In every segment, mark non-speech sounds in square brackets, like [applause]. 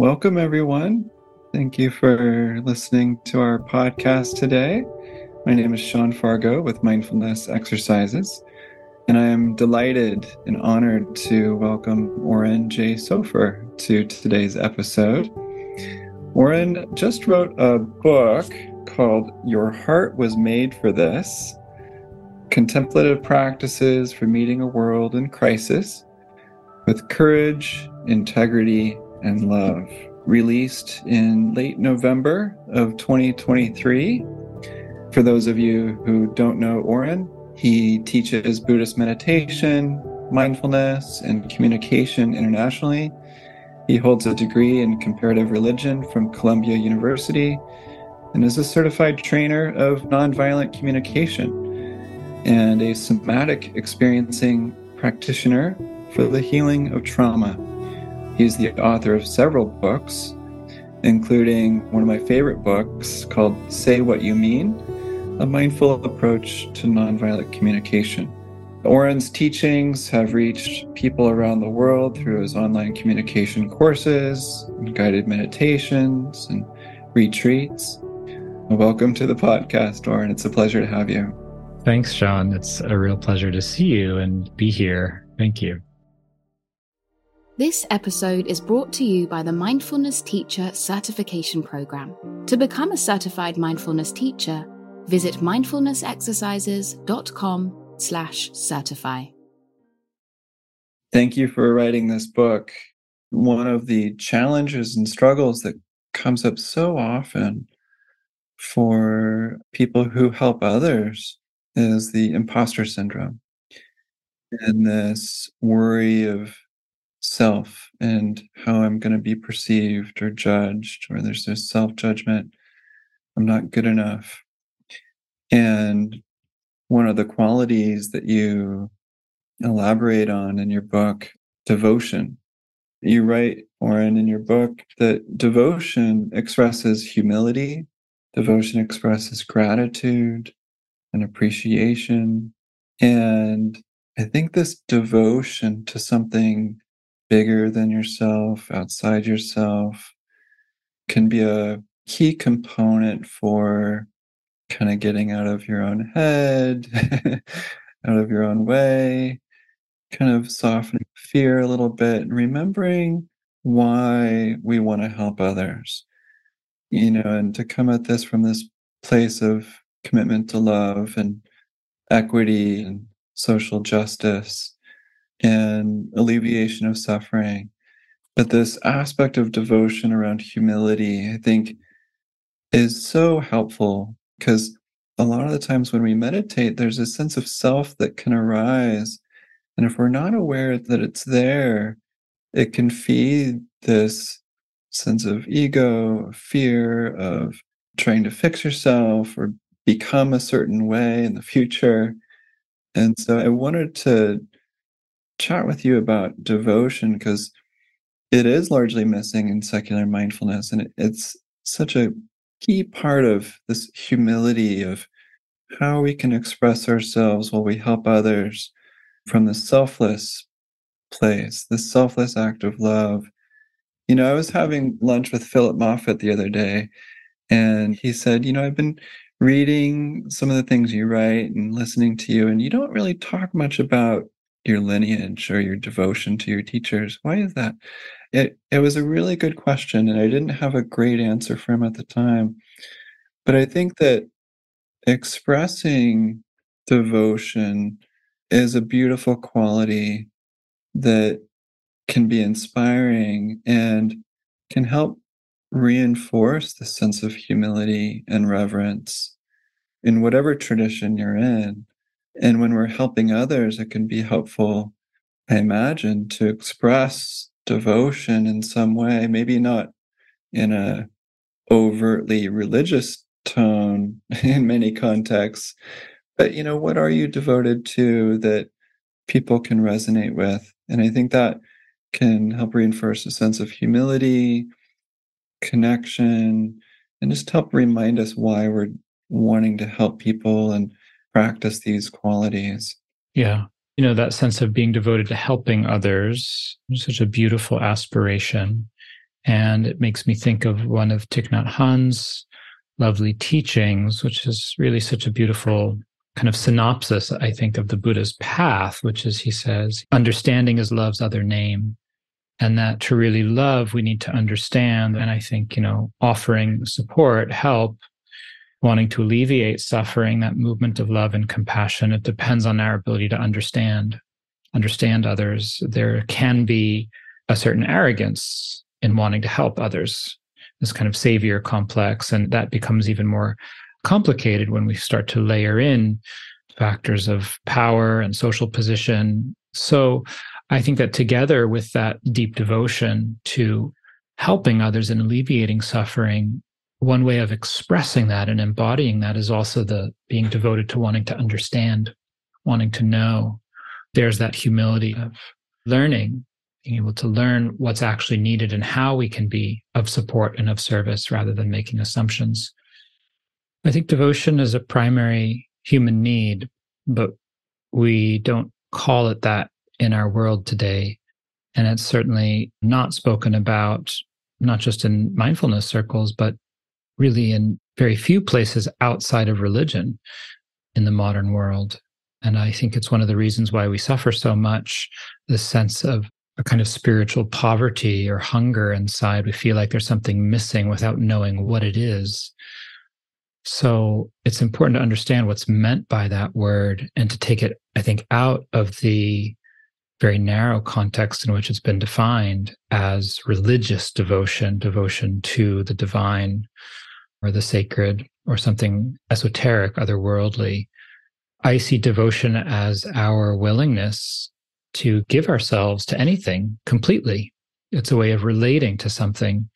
welcome everyone. Thank you for listening to our podcast today. My name is Sean Fargo with Mindfulness Exercises, and I am delighted and honored to welcome Oren Jay Sofer to today's episode. Oren just wrote a book called Your Heart Was Made for This Contemplative Practices for Meeting a World in Crisis with Courage, Integrity, and Love, released in late November of 2023. For those of you who don't know Oren, he teaches Buddhist meditation, mindfulness, and communication internationally. He holds a degree in comparative religion from Columbia University and is a certified trainer of nonviolent communication and a somatic experiencing practitioner for the healing of trauma. He's the author of several books, including one of my favorite books called Say What You Mean A Mindful Approach to Nonviolent Communication. Oren's teachings have reached people around the world through his online communication courses, guided meditations, and retreats. Welcome to the podcast, Oren. It's a pleasure to have you. Thanks, Sean. It's a real pleasure to see you and be here. Thank you. This episode is brought to you by the Mindfulness Teacher Certification Program. To become a certified mindfulness teacher, visit mindfulnessexercises.com slash certify. Thank you for writing this book. One of the challenges and struggles that comes up so often for people who help others is the imposter syndrome and this worry of self and how I'm going to be perceived or judged, or there's this self judgment. I'm not good enough. And one of the qualities that you elaborate on in your book, devotion. You write, Oren, in your book that devotion expresses humility, devotion expresses gratitude and appreciation. And I think this devotion to something bigger than yourself, outside yourself, can be a key component for kind of getting out of your own head, [laughs] out of your own way, kind of softening fear a little bit, and remembering why we want to help others. You know, and to come at this from this place of commitment to love and equity and social justice and alleviation of suffering. But this aspect of devotion around humility, I think, is so helpful because a lot of the times when we meditate, there's a sense of self that can arise. And if we're not aware that it's there, it can feed this sense of ego, fear, of trying to fix yourself or become a certain way in the future. And so I wanted to chat with you about devotion because it is largely missing in secular mindfulness and it's such a key part of this humility of how we can express ourselves while we help others from the selfless place the selfless act of love. You know i was having lunch with Phillip Moffitt the other day and he said you know i've been reading some of the things you write and listening to you and you don't really talk much about your lineage or your devotion to your teachers. Why is that? It it was a really good question, and I didn't have a great answer for him at the time. But I think that expressing devotion is a beautiful quality that can be inspiring and can help reinforce the sense of humility and reverence in whatever tradition you're in. And when we're helping others, it can be helpful, I imagine, to express devotion in some way, maybe not in a overtly religious tone [laughs] in many contexts, but you know, what are you devoted to that people can resonate with? And I think that can help reinforce a sense of humility, connection, and just help remind us why we're wanting to help people and practice these qualities. Yeah. You know, that sense of being devoted to helping others, such a beautiful aspiration. And it makes me think of one of Thich Nhat Hanh's lovely teachings, which is really such a beautiful kind of synopsis, I think, of the Buddha's path, which is he says, understanding is love's other name. And that to really love, we need to understand. And I think, you know, offering support, help, wanting to alleviate suffering, that movement of love and compassion, it depends on our ability to understand, understand others. There can be a certain arrogance in wanting to help others, this kind of savior complex. And that becomes even more complicated when we start to layer in factors of power and social position. So I think that together with that deep devotion to helping others and alleviating suffering, one way of expressing that and embodying that is also the being devoted to wanting to understand, wanting to know. There's that humility of learning, being able to learn what's actually needed and how we can be of support and of service rather than making assumptions. I think devotion is a primary human need, but we don't call it that in our world today. And it's certainly not spoken about, not just in mindfulness circles, but really in very few places outside of religion in the modern world. And I think it's one of the reasons why we suffer so much this sense of a kind of spiritual poverty or hunger inside. We feel like there's something missing without knowing what it is. So it's important to understand what's meant by that word and to take it, I think, out of the very narrow context in which it's been defined as religious devotion, devotion to the divine or the sacred or something esoteric, otherworldly. I see devotion as our willingness to give ourselves to anything completely. It's a way of relating to something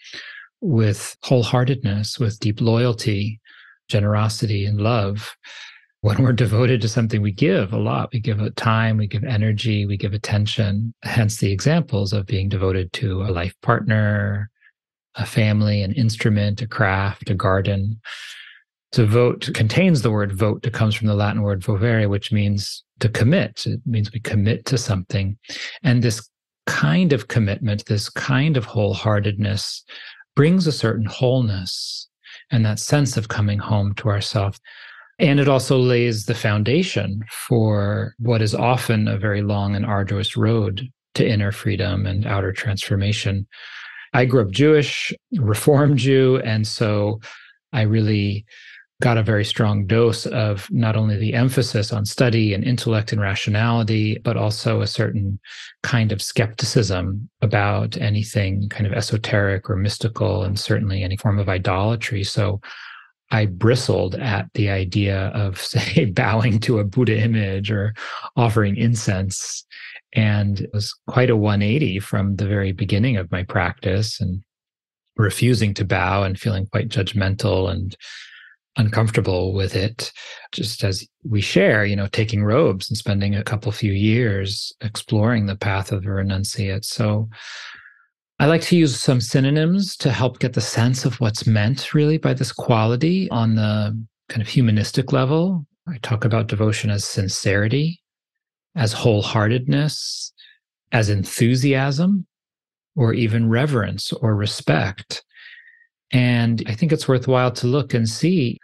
with wholeheartedness, with deep loyalty, generosity, and love when we're devoted to something, we give a lot. We give time, we give energy, we give attention. Hence the examples of being devoted to a life partner, a family, an instrument, a craft, a garden. To vote contains the word vote that comes from the Latin word vovere, which means to commit. It means we commit to something. And this kind of commitment, this kind of wholeheartedness brings a certain wholeness and that sense of coming home to ourselves. And it also lays the foundation for what is often a very long and arduous road to inner freedom and outer transformation. I grew up Jewish, Reformed Jew, and so I really got a very strong dose of not only the emphasis on study and intellect and rationality, but also a certain kind of skepticism about anything kind of esoteric or mystical, and certainly any form of idolatry. So I bristled at the idea of, [laughs] say, bowing to a Buddha image or offering incense. And it was quite a 180 from the very beginning of my practice and refusing to bow and feeling quite judgmental and uncomfortable with it. Just as we share, you know, taking robes and spending a couple few years exploring the path of a renunciate. So I like to use some synonyms to help get the sense of what's meant really by this quality on the kind of humanistic level. I talk about devotion as sincerity, as wholeheartedness, as enthusiasm, or even reverence or respect. And I think it's worthwhile to look and see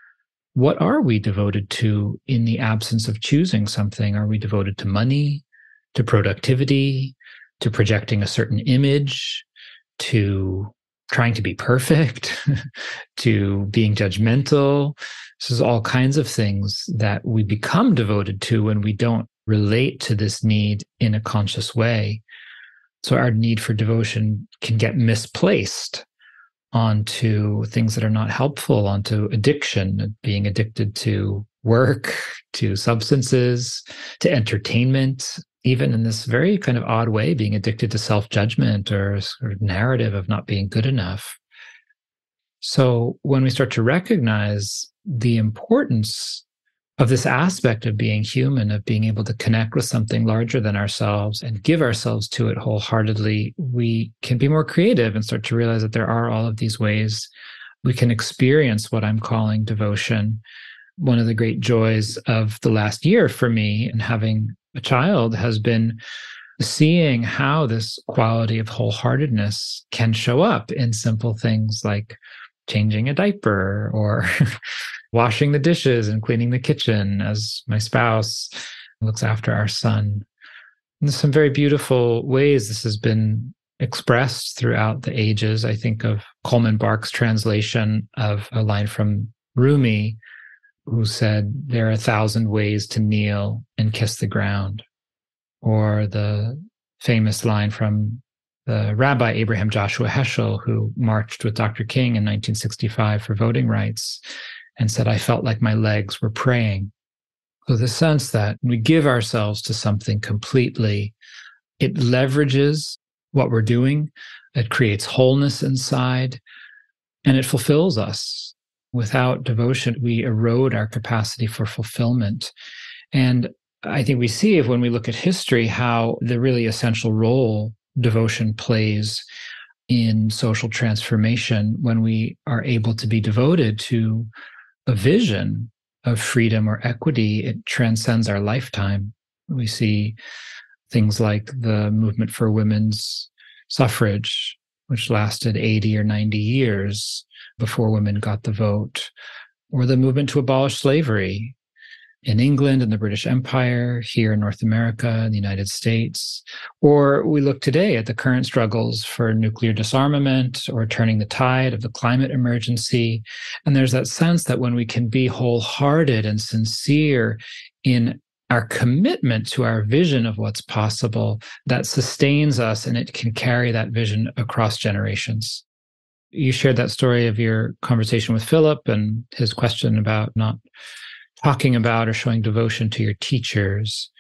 what are we devoted to in the absence of choosing something? Are we devoted to money, to productivity, to projecting a certain image, to trying to be perfect, [laughs] to being judgmental. This is all kinds of things that we become devoted to when we don't relate to this need in a conscious way. So our need for devotion can get misplaced onto things that are not helpful, onto addiction, being addicted to work, to substances, to entertainment, even in this very kind of odd way, being addicted to self judgment or sort of narrative of not being good enough. So when we start to recognize the importance of this aspect of being human, of being able to connect with something larger than ourselves and give ourselves to it wholeheartedly, we can be more creative and start to realize that there are all of these ways we can experience what I'm calling devotion. One of the great joys of the last year for me and having a child has been seeing how this quality of wholeheartedness can show up in simple things like changing a diaper or [laughs] washing the dishes and cleaning the kitchen as my spouse looks after our son. And there's some very beautiful ways this has been expressed throughout the ages. I think of Coleman Barks' translation of a line from Rumi, who said, There are a thousand ways to kneel and kiss the ground. Or the famous line from the Rabbi Abraham Joshua Heschel, who marched with Dr. King in 1965 for voting rights and said, I felt like my legs were praying. So the sense that we give ourselves to something completely, it leverages what we're doing, it creates wholeness inside, and it fulfills us. Without devotion, we erode our capacity for fulfillment. And I think we see if when we look at history how the really essential role devotion plays in social transformation when we are able to be devoted to a vision of freedom or equity, it transcends our lifetime. We see things like the movement for women's suffrage, which lasted 80 or 90 years before women got the vote, or the movement to abolish slavery, in England and the British Empire, here in North America, in the United States. Or we look today at the current struggles for nuclear disarmament or turning the tide of the climate emergency. And there's that sense that when we can be wholehearted and sincere in our commitment to our vision of what's possible, that sustains us and it can carry that vision across generations. You shared that story of your conversation with Phillip and his question about not talking about or showing devotion to your teachers.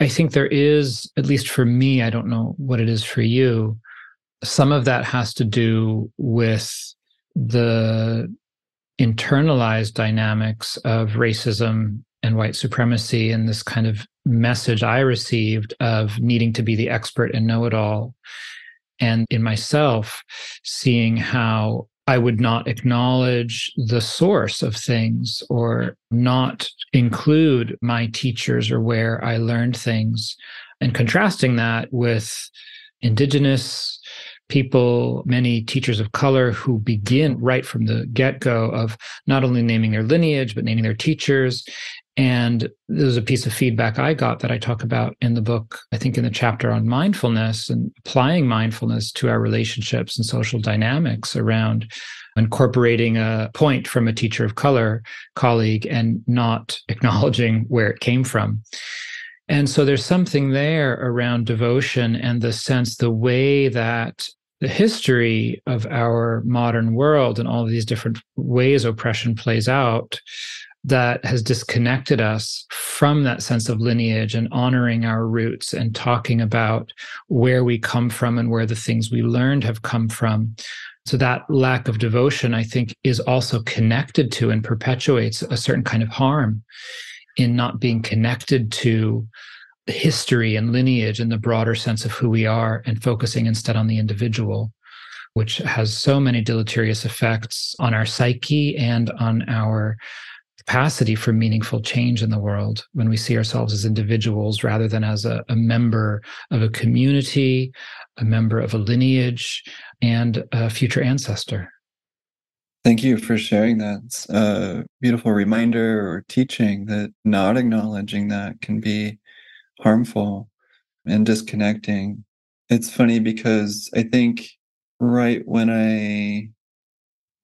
I think there is, at least for me, I don't know what it is for you. Some of that has to do with the internalized dynamics of racism and white supremacy and this kind of message I received of needing to be the expert and know it all. And in myself, seeing how I would not acknowledge the source of things or not include my teachers or where I learned things. And contrasting that with indigenous people, many teachers of color who begin right from the get go of not only naming their lineage, but naming their teachers and there's a piece of feedback I got that I talk about in the book, I think in the chapter on mindfulness and applying mindfulness to our relationships and social dynamics around incorporating a point from a teacher of color colleague and not [laughs] acknowledging where it came from. And so there's something there around devotion and the sense, the way that the history of our modern world and all of these different ways oppression plays out that has disconnected us from that sense of lineage and honoring our roots and talking about where we come from and where the things we learned have come from. So that lack of devotion, I think, is also connected to and perpetuates a certain kind of harm in not being connected to history and lineage and the broader sense of who we are and focusing instead on the individual which has so many deleterious effects on our psyche and on our capacity for meaningful change in the world when we see ourselves as individuals rather than as a, a member of a community, a member of a lineage, and a future ancestor. Thank you for sharing that. It's a beautiful reminder or teaching that not acknowledging that can be harmful and disconnecting. It's funny because I think right when I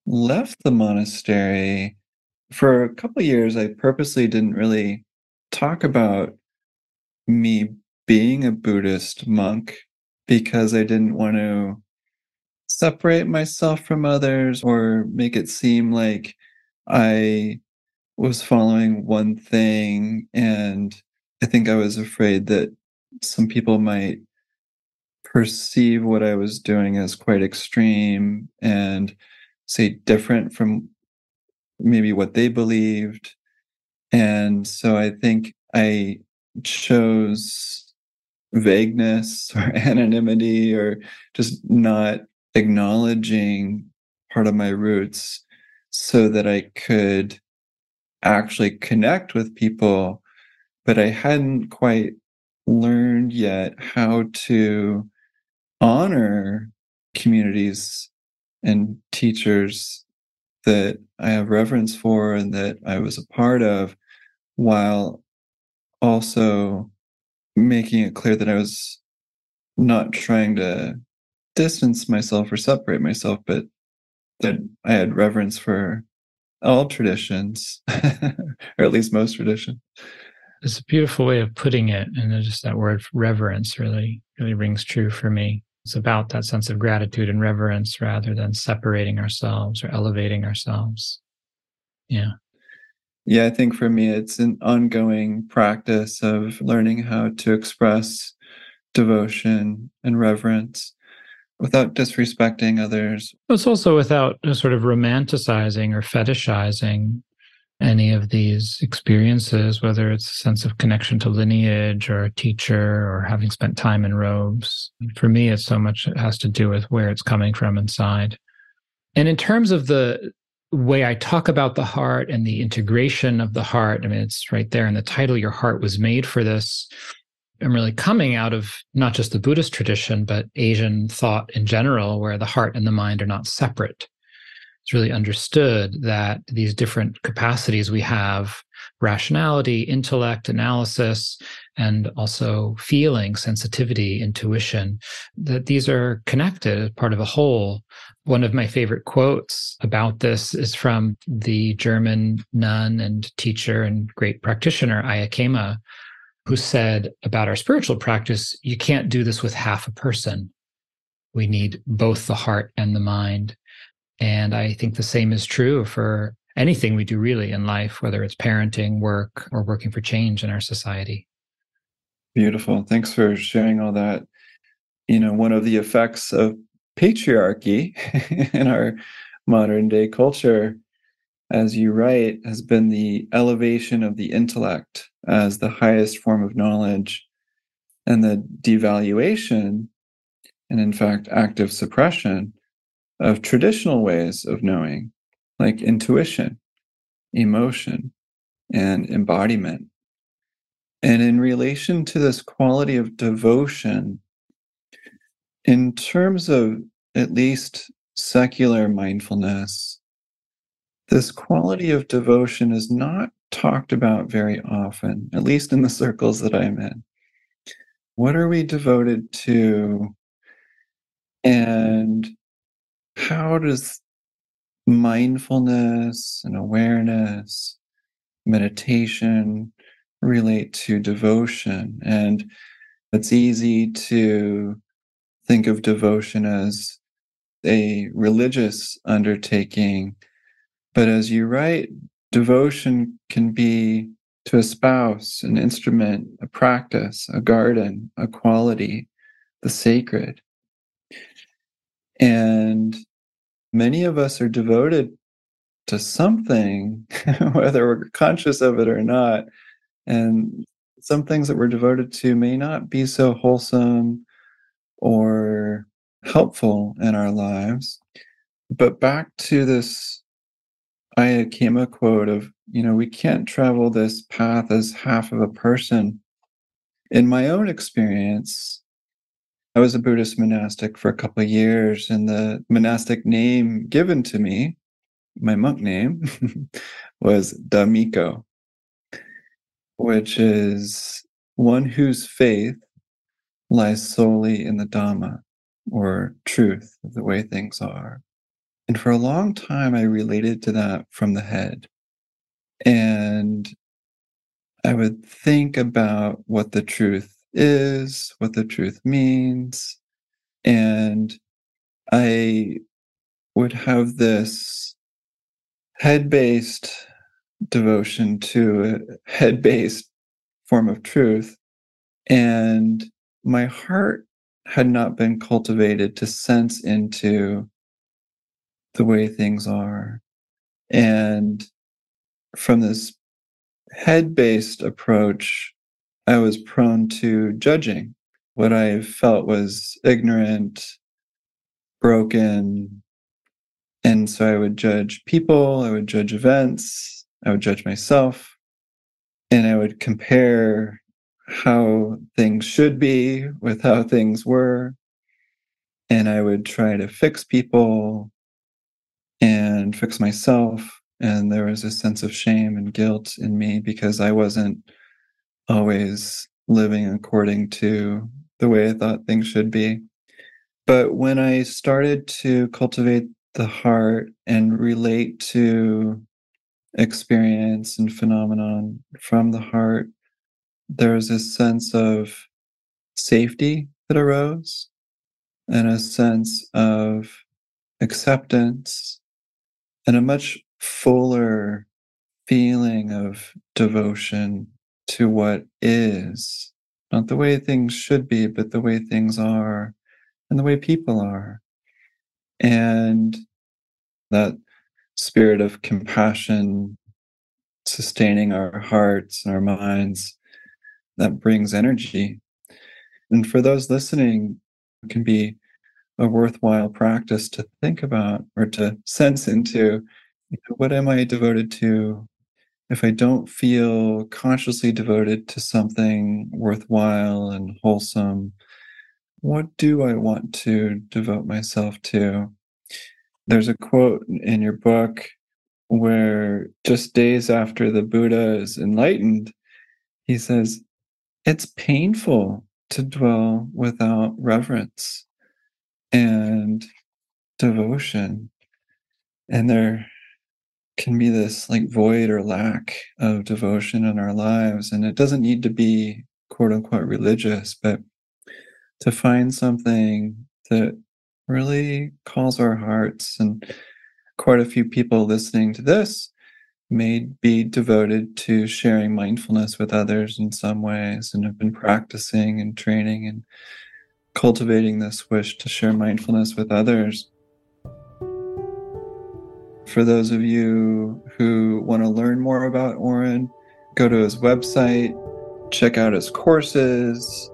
left the monastery, for a couple years, I purposely didn't really talk about me being a Buddhist monk because I didn't want to separate myself from others or make it seem like I was following one thing. And I think I was afraid that some people might perceive what I was doing as quite extreme and say different from maybe what they believed. And so I think I chose vagueness [laughs] or anonymity or just not acknowledging part of my roots so that I could actually connect with people. But I hadn't quite learned yet how to honor communities and teachers that I have reverence for and that I was a part of, while also making it clear that I was not trying to distance myself or separate myself, but that I had reverence for all traditions, [laughs] or at least most traditions. It's a beautiful way of putting it. And just that word reverence really, really rings true for me. It's about that sense of gratitude and reverence rather than separating ourselves or elevating ourselves. Yeah. Yeah, I think for me, it's an ongoing practice of learning how to express devotion and reverence without disrespecting others. It's also without sort of romanticizing or fetishizing any of these experiences, whether it's a sense of connection to lineage or a teacher or having spent time in robes. For me, it's so much it has to do with where it's coming from inside. And in terms of the way I talk about the heart and the integration of the heart, I mean, it's right there in the title, Your Heart Was Made for This. I'm really coming out of not just the Buddhist tradition, but Asian thought in general, where the heart and the mind are not separate it's really understood that these different capacities we have rationality, intellect, analysis, and also feeling, sensitivity, intuition that these are connected as part of a whole. One of my favorite quotes about this is from the German nun and teacher and great practitioner, Ayya Khema, who said about our spiritual practice, you can't do this with half a person. We need both the heart and the mind. And I think the same is true for anything we do really in life, whether it's parenting, work, or working for change in our society. Beautiful. Thanks for sharing all that. You know, one of the effects of patriarchy [laughs] in our modern day culture, as you write, has been the elevation of the intellect as the highest form of knowledge and the devaluation, and in fact, active suppression of traditional ways of knowing, like intuition, emotion, and embodiment. And in relation to this quality of devotion, in terms of at least secular mindfulness, this quality of devotion is not talked about very often, at least in the circles that I'm in. What are we devoted to? And how does mindfulness and awareness, meditation relate to devotion? And it's easy to think of devotion as a religious undertaking. But as you write, devotion can be to a spouse, an instrument, a practice, a garden, a quality, the sacred. And many of us are devoted to something, [laughs] whether we're conscious of it or not. And some things that we're devoted to may not be so wholesome or helpful in our lives. But back to this Ayya Khema quote of, you know, we can't travel this path as half of a person. In my own experience, I was a Buddhist monastic for a couple of years, and the monastic name given to me, my monk name, [laughs] was Dhammiko, which is one whose faith lies solely in the Dhamma or truth of the way things are. And for a long time, I related to that from the head. And I would think about what the truth is, what the truth means. And I would have this head based devotion to a head based form of truth. And my heart had not been cultivated to sense into the way things are. And from this head based approach, I was prone to judging what I felt was ignorant, broken. And so I would judge people, I would judge events, I would judge myself, and I would compare how things should be with how things were. And I would try to fix people and fix myself. And there was a sense of shame and guilt in me because I wasn't always living according to the way I thought things should be. But when I started to cultivate the heart and relate to experience and phenomenon from the heart, there was a sense of safety that arose and a sense of acceptance and a much fuller feeling of devotion to what is, not the way things should be, but the way things are and the way people are. And that spirit of compassion sustaining our hearts and our minds that brings energy. And for those listening, it can be a worthwhile practice to think about or to sense into you know, what am I devoted to? If I don't feel consciously devoted to something worthwhile and wholesome, what do I want to devote myself to? There's a quote in your book where just days after the Buddha is enlightened, he says, It's painful to dwell without reverence and devotion. And there can be this like void or lack of devotion in our lives. And it doesn't need to be quote unquote religious, but to find something that really calls our hearts. And quite a few people listening to this may be devoted to sharing mindfulness with others in some ways and have been practicing and training and cultivating this wish to share mindfulness with others. For those of you who want to learn more about Oren, go to his website, check out his courses.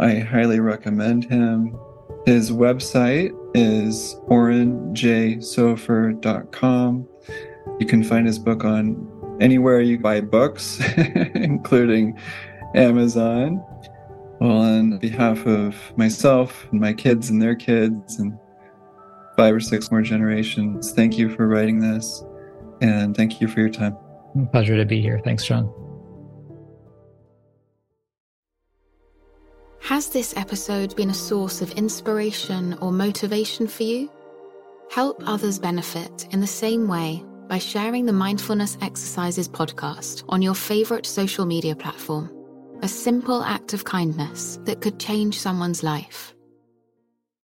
I highly recommend him. His website is orenjaysofer.com. You can find his book on anywhere you buy books, [laughs] including Amazon. Well, on behalf of myself and my kids and their kids and five or six more generations, thank you for writing this and thank you for your time. Pleasure to be here. Thanks, Sean. Has this episode been a source of inspiration or motivation for you? Help others benefit in the same way by sharing the Mindfulness Exercises podcast on your favorite social media platform a simple act of kindness that could change someone's life.